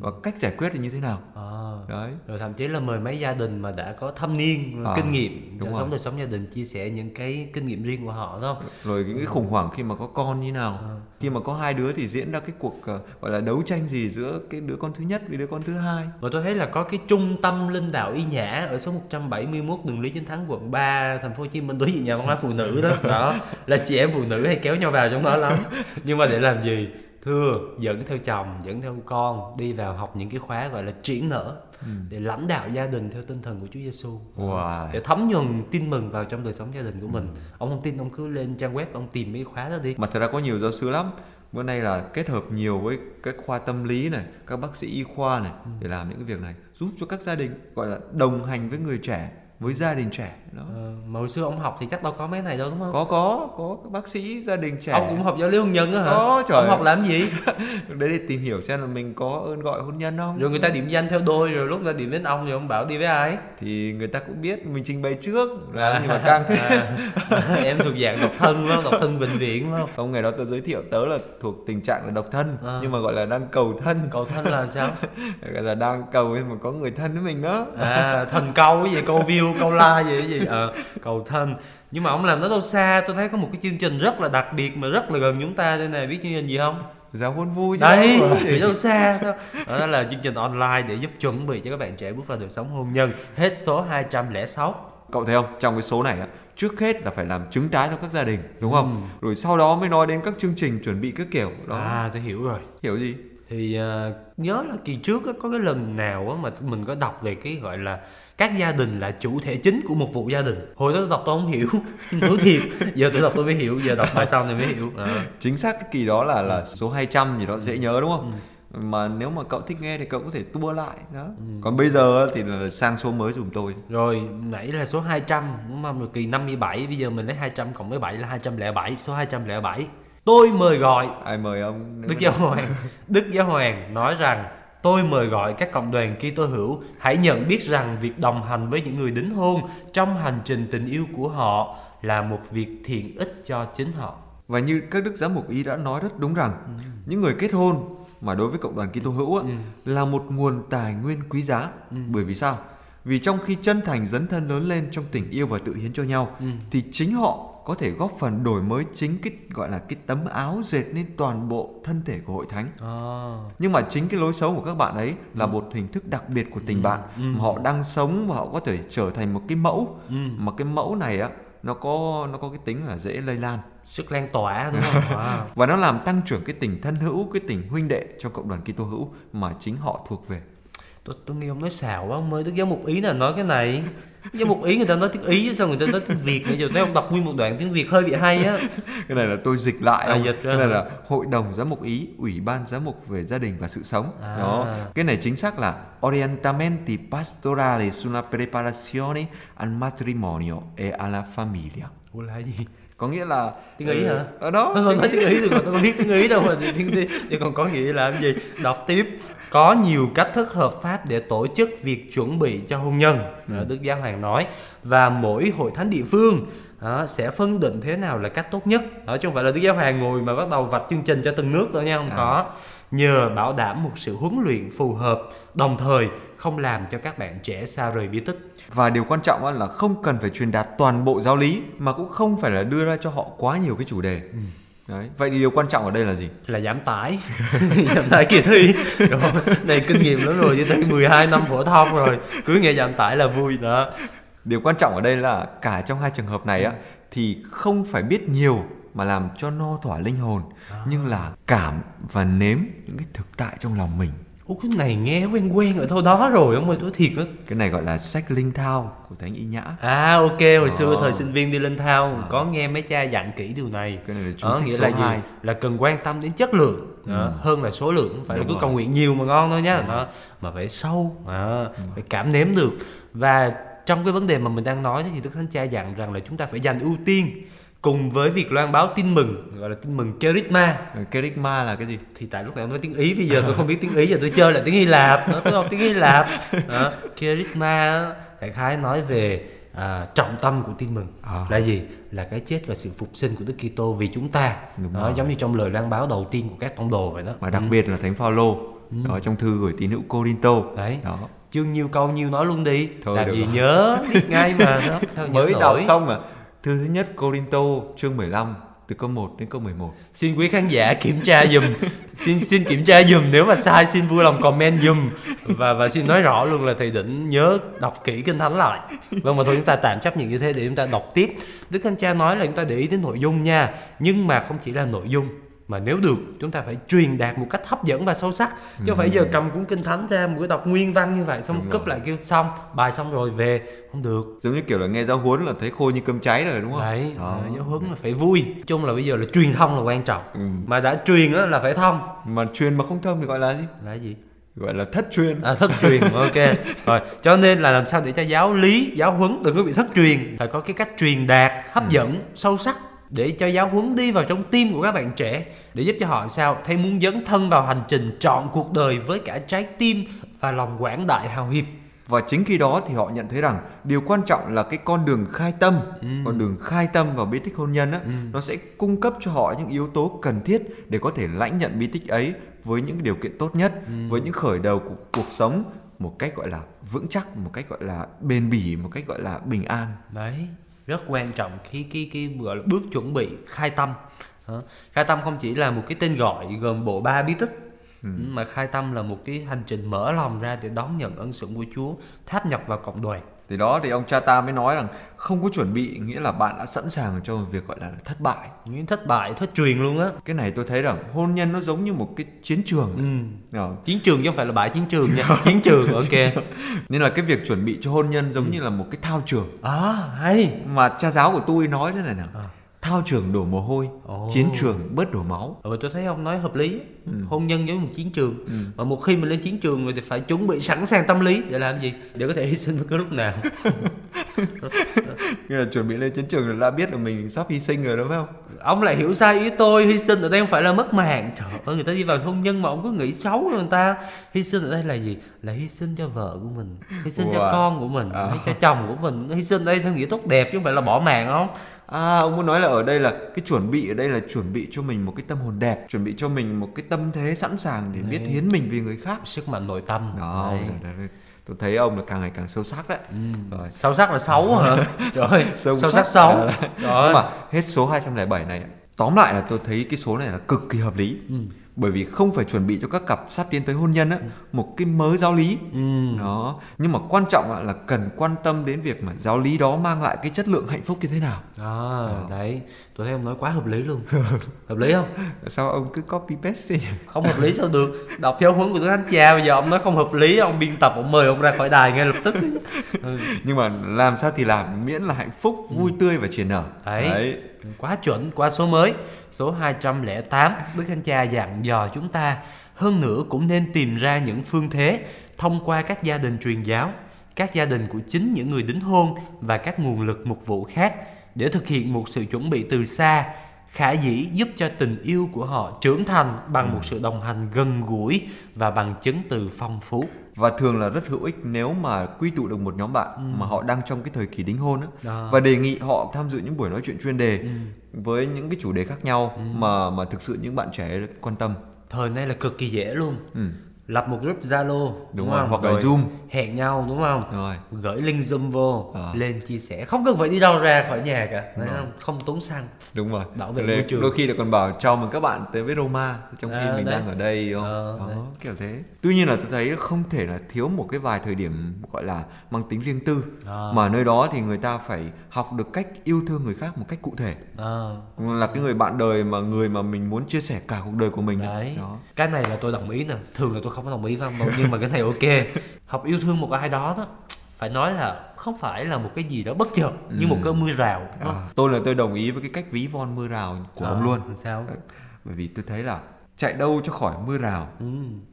Và cách giải quyết thì như thế nào?
À.
đấy.
Rồi thậm chí là mời mấy gia đình mà đã có thâm niên
À,
kinh nghiệm
đúng
trong sống đời sống gia đình chia sẻ những cái kinh nghiệm riêng của họ đó
rồi những cái khủng hoảng khi mà có con như nào. Khi mà có hai đứa thì diễn ra cái cuộc gọi là đấu tranh gì giữa cái đứa con thứ nhất với đứa con thứ hai.
Và tôi thấy là có cái trung tâm linh đạo y nhã ở số 171 đường Lý Chính Thắng quận 3 thành phố Hồ Chí Minh đối diện nhà văn hóa phụ nữ đó. Đó là chị em phụ nữ hay kéo nhau vào trong đó lắm nhưng mà để làm gì? Thưa dẫn theo chồng dẫn theo con đi vào học những cái khóa gọi là triển nở để lãnh đạo gia đình theo tinh thần của Chúa Giêsu
Wow.
để thấm nhuần tin mừng vào trong đời sống gia đình của mình. Ông không tin ông cứ lên trang web ông tìm mấy khóa đó đi.
Mà thật ra có nhiều giáo sư lắm. Bữa nay là kết hợp nhiều với các khoa tâm lý này các bác sĩ y khoa này để làm những cái việc này giúp cho các gia đình gọi là đồng hành với người trẻ với gia đình trẻ đó.
Ờ, mà hồi xưa ông học thì chắc đâu có mấy này đâu đúng không?
Có có có các bác sĩ gia đình trẻ.
Ông cũng học giáo lý hôn nhân á hả?
Có, trời.
ông học làm gì?
Đấy để tìm hiểu xem là mình có ơn gọi hôn nhân không.
Rồi người ta điểm danh theo đôi rồi lúc ra điểm đến ông thì ông bảo đi với ai?
Thì người ta cũng biết mình trình bày trước làm nhưng mà càng
à, em thuộc dạng độc thân không? Độc thân bệnh viện phải không?
Không ngày đó tớ giới thiệu tớ là thuộc tình trạng là độc thân
À.
nhưng mà gọi là đang cầu thân.
Cầu thân là sao?
Gọi là đang cầu nhưng mà có người thân với mình đó.
À thần câu cái gì câu view câu like gì cái gì ờ cầu thân. Nhưng mà ông làm nó đâu xa tôi thấy có một cái chương trình rất là đặc biệt mà rất là gần chúng ta đây này biết chương trình gì không?
Giáo huấn vui chứ.
Đấy thì đâu xa đâu. Đó là chương trình online để giúp chuẩn bị cho các bạn trẻ bước vào đời sống hôn nhân. Hết số 206
cậu thấy không? Trong cái số này á trước hết là phải làm chứng tái cho các gia đình đúng không? Rồi sau đó mới nói đến các chương trình chuẩn bị các kiểu đó.
À tôi hiểu rồi.
Hiểu gì?
Thì à, nhớ là kỳ trước á, có cái lần nào á, mà mình có đọc về cái gọi là các gia đình là chủ thể chính của một vụ gia đình. Hồi đó tôi đọc tôi không hiểu. Nói thiệt. Giờ tôi đọc tôi mới hiểu. Giờ đọc bài sau này mới hiểu. À.
chính xác cái kỳ đó là là số 200 gì đó dễ nhớ đúng không? Mà nếu mà cậu thích nghe thì cậu có thể tua lại đó. Còn bây giờ thì là sang số mới dùm tôi.
Rồi nãy là số 200 Đúng không? Rồi kỳ 57 Bây giờ mình lấy 200 cộng với 7 là 207 Số 207 Tôi mời gọi
ai mời ông?
Đức Giáo Hoàng. Đức Giáo Hoàng nói rằng Tôi mời gọi các cộng đoàn Kitô hữu hãy nhận biết rằng việc đồng hành với những người đính hôn trong hành trình tình yêu của họ là một việc thiện ích cho chính họ.
Và như các đức giám mục ý đã nói rất đúng rằng những người kết hôn mà đối với cộng đoàn Kitô hữu á, là một nguồn tài nguyên quý giá. Bởi vì sao? Vì trong khi chân thành dấn thân lớn lên trong tình yêu và tự hiến cho nhau thì chính họ có thể góp phần đổi mới chính cái gọi là cái tấm áo dệt nên toàn bộ thân thể của hội thánh. Nhưng mà chính cái lối sống của các bạn ấy là một hình thức đặc biệt của tình bạn. Mà họ đang sống và họ có thể trở thành một cái mẫu. Mà cái mẫu này á nó có nó có cái tính là dễ lây lan.
Sức lan tỏa đúng không? Wow.
và nó làm tăng trưởng cái tình thân hữu cái tình huynh đệ trong cộng đoàn Kitô hữu mà chính họ thuộc về
tôi, tôi nghe ông nói xạo quá ông ơi Đức giáo mục ý là nói cái này. Giáo mục ý người ta nói tiếng ý sao người ta nói tiếng việt bây giờ thấy ông đọc nguyên một đoạn tiếng việt hơi bị hay á.
Cái này là tôi dịch lại
À, dịch ra
cái này là hội đồng giám mục ý ủy ban giám mục về gia đình và sự sống.
À.
đó. Cái này chính xác là orientamenti pastorali sulla preparazione al matrimonio e alla famiglia.
Ủa là gì
có nghĩa là
Tiếng Ý hả?
ở đó
Tôi nói tiếng Ý thì tôi không biết tiếng Ý đâu mà thì thì, thì còn có nghĩa là cái gì? Đọc tiếp. Có nhiều cách thức hợp pháp để tổ chức việc chuẩn bị cho hôn nhân. Đó, Đức Giáo Hoàng nói và mỗi hội thánh địa phương đó, sẽ phân định thế nào là cách tốt nhất. Đó chứ không phải là Đức Giáo Hoàng ngồi mà bắt đầu vạch chương trình cho từng nước đâu nha, không có. Nhờ bảo đảm một sự huấn luyện phù hợp, đồng thời không làm cho các bạn trẻ xa rời bí tích.
Và điều quan trọng là không cần phải truyền đạt toàn bộ giáo lý mà cũng không phải là đưa ra cho họ quá nhiều cái chủ đề.
Ừ.
đấy vậy thì điều quan trọng ở đây là gì?
Là giảm tải. Giảm tải kỳ thi. Rồi này kinh nghiệm lắm rồi chứ tới 12 năm phổ thông rồi cứ nghe giảm tải là vui đó.
Điều quan trọng ở đây là cả trong hai trường hợp này á thì không phải biết nhiều mà làm cho no thỏa linh hồn nhưng là cảm và nếm những cái thực tại trong lòng mình.
Ủa cái này nghe quen quen ở thôi đó rồi ông ơi tôi thiệt á
Cái này gọi là sách linh thao của Thánh Y Nhã.
À ok hồi xưa
Ờ.
thời sinh viên đi lên thao có nghe mấy cha dặn kỹ điều này
Cái này là chú
Đó,
thích
nghĩa là gì?
hai.
Là cần quan tâm đến chất lượng đó, hơn là số lượng phải là cứ
rồi.
cầu nguyện nhiều mà ngon đâu nhá đó, mà phải sâu à, phải cảm nếm được và trong cái vấn đề mà mình đang nói thì Đức Thánh Cha dặn rằng là chúng ta phải dành ưu tiên cùng với việc loan báo tin mừng gọi là tin mừng Kerygma
Kerygma là cái gì?
thì tại lúc này nói tiếng Ý bây giờ tôi không biết tiếng Ý giờ tôi chơi lại tiếng Hy Lạp tôi học tiếng Hy Lạp đó. Kerygma đại khái nói về à, trọng tâm của tin mừng
À.
là gì là cái chết và sự phục sinh của Đức Kitô vì chúng ta
Đúng
đó,
rồi.
giống như trong lời loan báo đầu tiên của các tông đồ vậy đó
Và đặc biệt là Thánh Phaolô đó trong thư gửi tín hữu Corinto.
Ừ. đấy
Đó.
chương nhiêu câu nhiêu nói luôn đi
Thôi
làm gì
rồi.
nhớ biết ngay mà đó
Mới đọc
nổi.
xong mà. Thư thứ nhất, Corinto, chương 15 từ câu 1 đến câu 11.
xin quý khán giả kiểm tra dùm xin xin kiểm tra dùm nếu mà sai, xin vui lòng comment dùm và và xin nói rõ luôn là thầy đỉnh nhớ đọc kỹ kinh thánh lại. Vâng mà thôi chúng ta tạm chấp nhận như thế để chúng ta đọc tiếp. Đức thánh cha nói là chúng ta để ý đến nội dung nha, nhưng mà không chỉ là nội dung mà nếu được chúng ta phải truyền đạt một cách hấp dẫn và sâu sắc chứ không phải giờ cầm cuốn kinh thánh ra một cái đọc nguyên văn như vậy xong
Đúng rồi.
lại kêu xong bài xong rồi về không được
Giống như kiểu là nghe giáo huấn là thấy khô như cơm cháy rồi đúng không?
Đấy,
Đó.
à, giáo huấn là phải vui. Chung là bây giờ là truyền thông là quan trọng.
Ừ.
Mà đã truyền á là phải thông.
Mà truyền mà không thông thì gọi là gì?
Là gì?
Gọi là thất truyền.
À, thất truyền, ok. Rồi, cho nên là làm sao để cho giáo lý, giáo huấn đừng có bị thất truyền. Phải có cái cách truyền đạt, hấp dẫn, sâu sắc để cho giáo huấn đi vào trong tim của các bạn trẻ để giúp cho họ sao thấy muốn dấn thân vào hành trình trọn cuộc đời với cả trái tim và lòng quảng đại hào hiệp.
Và chính khi đó thì họ nhận thấy rằng điều quan trọng là cái con đường khai tâm, con đường khai tâm vào bí tích hôn nhân á, nó sẽ cung cấp cho họ những yếu tố cần thiết để có thể lãnh nhận bí tích ấy với những điều kiện tốt nhất, với những khởi đầu của cuộc sống một cách gọi là vững chắc, một cách gọi là bền bỉ, một cách gọi là bình an.
đấy rất quan trọng khi cái cái gọi là bước chuẩn bị khai tâm. Khai tâm không chỉ là một cái tên gọi gồm bộ ba bí tích mà khai tâm là một cái hành trình mở lòng ra để đón nhận ân sủng của Chúa tháp nhập vào cộng đoàn
thì đó thì ông cha ta mới nói rằng không có chuẩn bị nghĩa là bạn đã sẵn sàng cho việc gọi là thất bại.
Những thất bại thất truyền luôn á.
Cái này tôi thấy rằng hôn nhân nó giống như một cái chiến trường.
Ừ.
Ờ,
chiến trường chứ không phải là bãi chiến trường nha. Chiến trường ok.
Nên là cái việc chuẩn bị cho hôn nhân giống như là một cái thao trường.
À hay.
Mà cha giáo của tôi nói thế này nè.
À.
thao trường đổ mồ hôi
Ồ.
chiến trường bớt đổ máu.
Ờ, tôi thấy ông nói hợp lý
Ừ.
hôn nhân giống một chiến trường. Và một khi mình lên chiến trường rồi thì phải chuẩn bị sẵn sàng tâm lý để làm gì? Để có thể hy sinh bất cứ lúc nào.
Nghĩa là chuẩn bị lên chiến trường rồi đã biết là mình sắp hy sinh rồi đúng không?
Ông lại hiểu sai ý tôi hy sinh ở đây không phải là mất mạng. Trời ơi người ta đi vào hôn nhân mà ông cứ nghĩ xấu rồi người ta. Hy sinh ở đây là gì? Là hy sinh cho vợ của mình hy sinh cho
Wow.
con của mình
À.
hay cho chồng của mình. Hy sinh ở đây theo nghĩa tốt đẹp chứ không phải là bỏ mạng không
À ông muốn nói là ở đây là cái chuẩn bị ở đây là chuẩn bị cho mình một cái tâm hồn đẹp, chuẩn bị cho mình một cái tâm thế sẵn sàng để biết hiến mình vì người khác.
sức mạnh nội tâm
Đó,
Đấy.
rồi, rồi, rồi. tôi thấy ông là càng ngày càng sâu sắc đấy. Rồi.
sâu sắc là xấu hả trời ơi
Sâu
sâu,
sắc
xấu
là- Nhưng mà hết số 207 này tóm lại là tôi thấy cái số này là cực kỳ hợp lý. Bởi vì không phải chuẩn bị cho các cặp sắp tiến tới hôn nhân á một cái mớ giáo lý.
Ừ.
Đó, nhưng mà quan trọng là cần quan tâm đến việc mà giáo lý đó mang lại cái chất lượng hạnh phúc như thế nào.
À, đấy, tôi thấy ông nói quá hợp lý luôn. hợp lý không?
Sao ông cứ copy paste thế nhỉ?
Không hợp lý sao được? Đọc giáo huấn của Đức Thánh Cha bây giờ ông nói không hợp lý, ông biên tập ông mời ông ra khỏi đài ngay lập tức. Ừ,
nhưng mà làm sao thì làm miễn là hạnh phúc vui tươi và triển nở
Đấy. quá chuẩn, quá số mới. Số 208, Đức Thánh Cha dặn dò chúng ta hơn nữa cũng nên tìm ra những phương thế thông qua các gia đình truyền giáo, các gia đình của chính những người đính hôn và các nguồn lực mục vụ khác để thực hiện một sự chuẩn bị từ xa khả dĩ giúp cho tình yêu của họ trưởng thành bằng một sự đồng hành gần gũi và bằng chứng từ phong phú
và thường là rất hữu ích nếu mà quy tụ được một nhóm bạn mà họ đang trong cái thời kỳ đính hôn á
Đó.
và đề nghị họ tham dự những buổi nói chuyện chuyên đề với những cái chủ đề khác nhau mà mà thực sự những bạn trẻ quan tâm
Thời nay là cực kỳ dễ luôn.
ừ.
Lập một group Zalo đúng,
rồi,
không?
hoặc là Zoom.
hẹn nhau đúng không?
rồi
Gửi link Zoom vô,
Ờ.
lên chia sẻ, không cần phải đi đâu ra khỏi nhà cả, Thấy không? không tốn xăng.
đúng rồi
Bảo vệ
Đôi-
môi trường.
đôi khi là còn bảo chào mừng các bạn tới với Roma trong khi
À,
mình
đấy.
đang ở đây không
Ờ,
đó,
đấy.
kiểu thế tuy nhiên là tôi thấy không thể là thiếu một cái vài thời điểm gọi là mang tính riêng tư
À.
mà nơi đó thì người ta phải học được cách yêu thương người khác một cách cụ thể
À,
là cái người bạn đời mà người mà mình muốn chia sẻ cả cuộc đời của mình
đấy.
đó
Cái này là tôi đồng ý nè, thường là tôi không đồng ý với ông đâu, nhưng mà cái này ok. Học yêu thương một ai đó đó, phải nói là không phải là một cái gì đó bất chợt như một cơn mưa rào. không?
à, tôi là tôi đồng ý với cái cách ví von mưa rào của
À,
ông luôn
Sao?
Bởi vì tôi thấy là chạy đâu cho khỏi mưa rào
Ừ.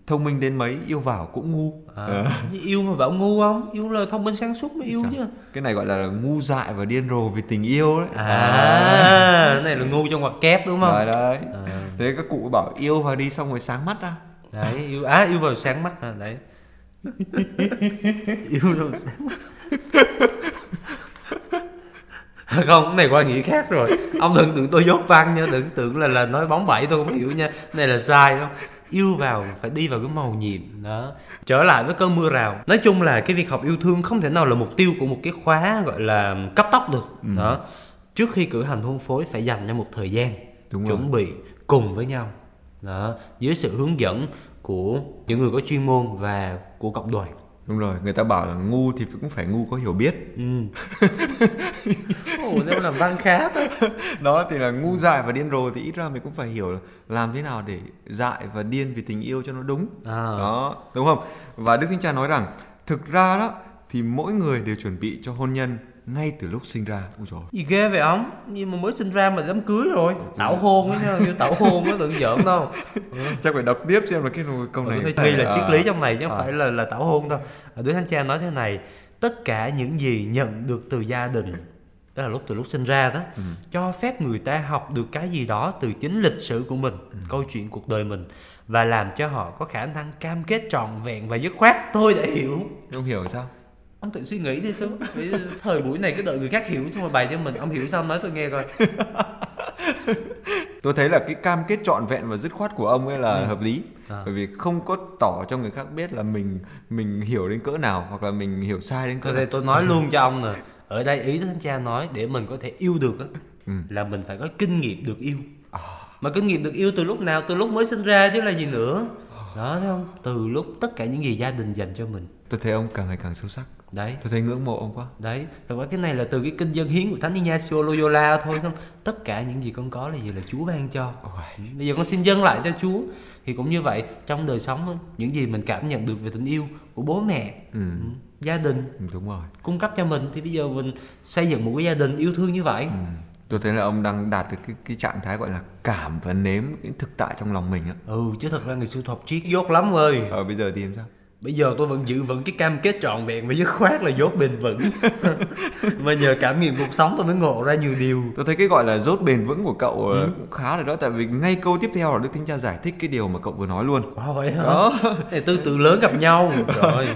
thông minh đến mấy yêu vào cũng ngu
À,
Ờ.
yêu mà bảo ngu không? Yêu là thông minh sáng suốt mới yêu chứ.
cái này gọi là, là ngu dại và điên rồ vì tình yêu đấy
À, cái này là ngu trong ngoặc kép đúng không?
đấy đấy
À.
thế các cụ bảo yêu vào đi xong rồi sáng mắt ra
đấy yêu á yêu vào sáng mắt à đấy. Yêu vào sáng mắt. Không cái này qua nghĩa khác rồi. Ông đừng tưởng tôi dốt văn nha đừng tưởng là là nói bóng bẩy tôi không hiểu nha. Cái này là sai không? Yêu vào phải đi vào cái màu nhiệm đó. Trở lại với cơn mưa rào. Nói chung là cái việc học yêu thương không thể nào là mục tiêu của một cái khóa gọi là cấp tốc được đó. Trước khi cử hành hôn phối phải dành cho một thời gian
Đúng rồi.
chuẩn bị cùng với nhau đó. Dưới sự hướng dẫn của những người có chuyên môn và của cộng đoàn.
Đúng rồi người ta bảo là ngu thì cũng phải ngu có hiểu biết.
Ừ. ồ nếu làm văn khá đó
đó thì là ngu dại và điên rồ thì ít ra mình cũng phải hiểu là làm thế nào để dại và điên vì tình yêu cho nó đúng.
À.
đó đúng không? Và đức thánh cha nói rằng thực ra đó thì mỗi người đều chuẩn bị cho hôn nhân ngay từ lúc sinh ra. Ôi. Trời
gì ghê vậy ông? Nhưng mà mới sinh ra mà đám cưới rồi. Tảo hôn ấy nha tảo hôn nó đừng giỡn đâu.
Chắc phải đọc tiếp xem là cái câu này.
Hơi nghi là triết
à,
lý trong này chứ không
à.
phải là là tảo hôn đâu. Ở Đức Thánh Cha nói thế này tất cả những gì nhận được từ gia đình tức là lúc từ lúc sinh ra đó
Ừ.
cho phép người ta học được cái gì đó từ chính lịch sử của mình
Ừ.
câu chuyện cuộc đời mình và làm cho họ có khả năng cam kết trọn vẹn và dứt khoát. Tôi đã hiểu.
Không hiểu sao
ông tự suy nghĩ đi sớm thời buổi này cứ đợi người khác hiểu xong rồi bày cho mình. Ông hiểu sao nói tôi nghe coi.
Tôi thấy là cái cam kết trọn vẹn và dứt khoát của ông ấy là hợp lý.
À.
bởi vì không có tỏ cho người khác biết là mình mình hiểu đến cỡ nào hoặc là mình hiểu sai đến cỡ
Thôi
nào.
đây tôi nói luôn cho ông nè. Ở đây ý Thánh Cha nói để mình có thể yêu được á
Ừ.
Là mình phải có kinh nghiệm được yêu.
À.
Mà kinh nghiệm được yêu từ lúc nào? Từ lúc mới sinh ra chứ là gì nữa? Đó thấy không? Từ lúc tất cả những gì gia đình dành cho mình.
Tôi thấy ông càng ngày càng sâu sắc
đấy.
Tôi thấy ngưỡng mộ ông quá.
Đấy. Thật ra cái này là từ cái kinh dân hiến của thánh Ignacio Loyola thôi không? Tất cả những gì con có là gì là Chúa ban cho. Bây giờ con xin dâng lại cho Chúa. Thì cũng như vậy trong đời sống những gì mình cảm nhận được về tình yêu của bố mẹ
ừ.
ừ, gia đình
ừ, đúng rồi.
cung cấp cho mình thì bây giờ mình xây dựng một cái gia đình yêu thương như vậy.
Ừ. tôi thấy là ông đang đạt được cái cái trạng thái gọi là cảm và nếm cái thực tại trong lòng mình á.
Ừ chứ thật ra ngày xưa thuật triết dốt lắm ơi.
Ờ bây giờ thì làm sao
bây giờ tôi vẫn giữ vững cái cam kết trọn vẹn và dứt khoát là dốt bền vững. Mà nhờ cảm nghiệm cuộc sống tôi mới ngộ ra nhiều điều.
Tôi thấy cái gọi là rốt bền vững của cậu ừ. cũng khá rồi đó tại vì ngay câu tiếp theo là đức thánh cha giải thích cái điều mà cậu vừa nói luôn.
Wow vậy hả?
Đó.
Này, tư tưởng lớn gặp nhau. Rồi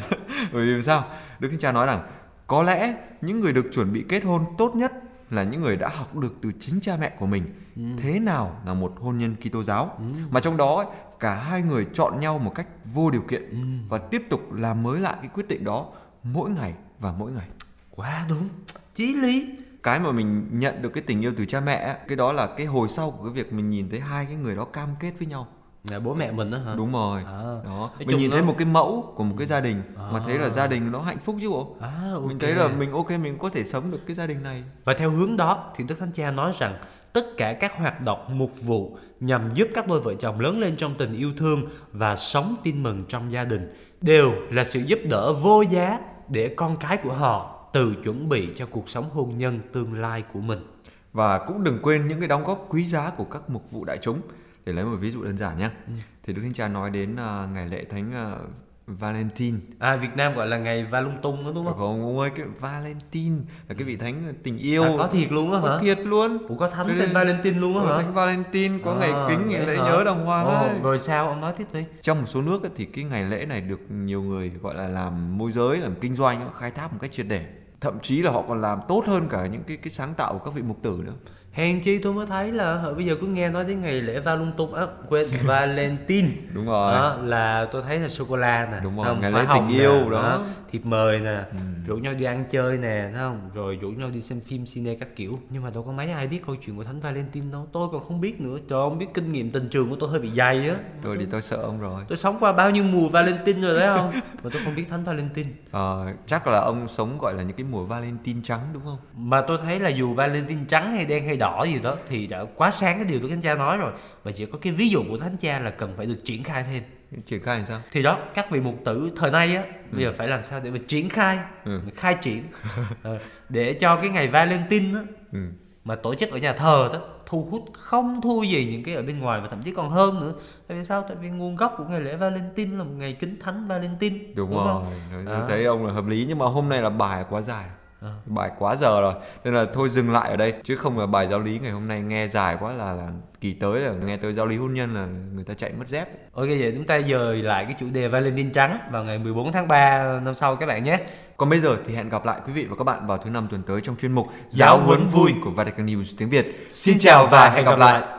bởi vì sao? Đức thánh cha nói rằng có lẽ những người được chuẩn bị kết hôn tốt nhất là những người đã học được từ chính cha mẹ của mình. Ừ. thế nào là một hôn nhân Kitô giáo? Ừ. mà trong đó cả hai người chọn nhau một cách vô điều kiện ừ. và tiếp tục làm mới lại cái quyết định đó mỗi ngày và mỗi ngày.
Quá đúng. Chí lý.
Cái mà mình nhận được cái tình yêu từ cha mẹ ấy, cái đó là cái hồi sau của cái việc mình nhìn thấy hai cái người đó cam kết với nhau.
Là bố mẹ mình đó hả?
Đúng rồi.
À.
đó. Mình nhìn thấy một cái mẫu của một cái gia đình
à.
mà thấy là gia đình nó hạnh phúc chứ bộ.
À, okay.
mình thấy là mình ok mình có thể sống được cái gia đình này.
Và theo hướng đó thì đức thánh cha nói rằng tất cả các hoạt động mục vụ nhằm giúp các đôi vợ chồng lớn lên trong tình yêu thương và sống tin mừng trong gia đình đều là sự giúp đỡ vô giá để con cái của họ từ chuẩn bị cho cuộc sống hôn nhân tương lai của mình.
Và cũng đừng quên những cái đóng góp quý giá của các mục vụ đại chúng. Để lấy một ví dụ đơn giản nhé. Ừ. Thì Đức Thánh Cha nói đến uh, ngày lễ Thánh uh, Valentine.
À Việt Nam gọi là ngày Valentine đó đúng không?
Không, ông ơi cái Valentine là cái vị thánh tình yêu.
À, có thiệt luôn á hả?
Có thiệt luôn.
Ủa có thánh tên Valentine luôn á hả?
Thánh Valentine có à, ngày kính ngày lễ hả? nhớ đồng hoàng
Ồ,
ấy.
Rồi sao ông nói tiếp đi.
Trong một số nước ấy, thì cái ngày lễ này được nhiều người gọi là làm môi giới, làm kinh doanh, khai thác một cách triệt để. Thậm chí là họ còn làm tốt hơn cả những cái cái sáng tạo của các vị mục tử nữa
hèn chi tôi mới thấy là bây giờ cứ nghe nói đến ngày lễ Valentine á quên Valentine
đúng rồi
đó, là tôi thấy là sô cô la nè
đúng rồi không? ngày lễ tình yêu đó. đó
thiệp mời nè ừ. rủ nhau đi ăn chơi nè thấy không? Rồi rủ nhau đi xem phim cine các kiểu. Nhưng mà đâu có mấy ai biết câu chuyện của thánh Valentine đâu. Tôi còn không biết nữa. Trời không biết kinh nghiệm tình trường của tôi hơi bị dày á.
Tôi thì tôi sợ ông rồi.
Tôi sống qua bao nhiêu mùa Valentine rồi đấy không? Mà tôi không biết thánh Valentine.
Ờ chắc là ông sống gọi là những cái mùa Valentine trắng đúng không?
Mà tôi thấy là dù Valentine trắng hay đen hay đỏ gì đó thì đã quá sáng cái điều của thánh cha nói rồi. Và chỉ có cái ví dụ của thánh cha là cần phải được triển khai thêm
triển khai làm sao
thì đó các vị mục tử thời nay á ừ. bây giờ phải làm sao để mà triển khai ừ. khai triển ờ, để cho cái ngày Valentine á ừ. mà tổ chức ở nhà thờ đó thu hút không thu gì những cái ở bên ngoài mà thậm chí còn hơn nữa tại vì sao tại vì nguồn gốc của ngày lễ Valentine là một ngày kính thánh Valentine
đúng, đúng rồi không? À. thấy ông là hợp lý nhưng mà hôm nay là bài quá dài à. bài quá giờ rồi nên là thôi dừng lại ở đây chứ không là bài giáo lý ngày hôm nay nghe dài quá là là kỳ tới là nghe tới giáo lý hôn nhân là người ta chạy mất dép
ok vậy chúng ta dời lại cái chủ đề Valentine trắng vào ngày 14 tháng 3 năm sau các bạn nhé
còn bây giờ thì hẹn gặp lại quý vị và các bạn vào thứ năm tuần tới trong chuyên mục Giáo huấn vui của Vatican News tiếng Việt.
Xin chào và hẹn gặp lại.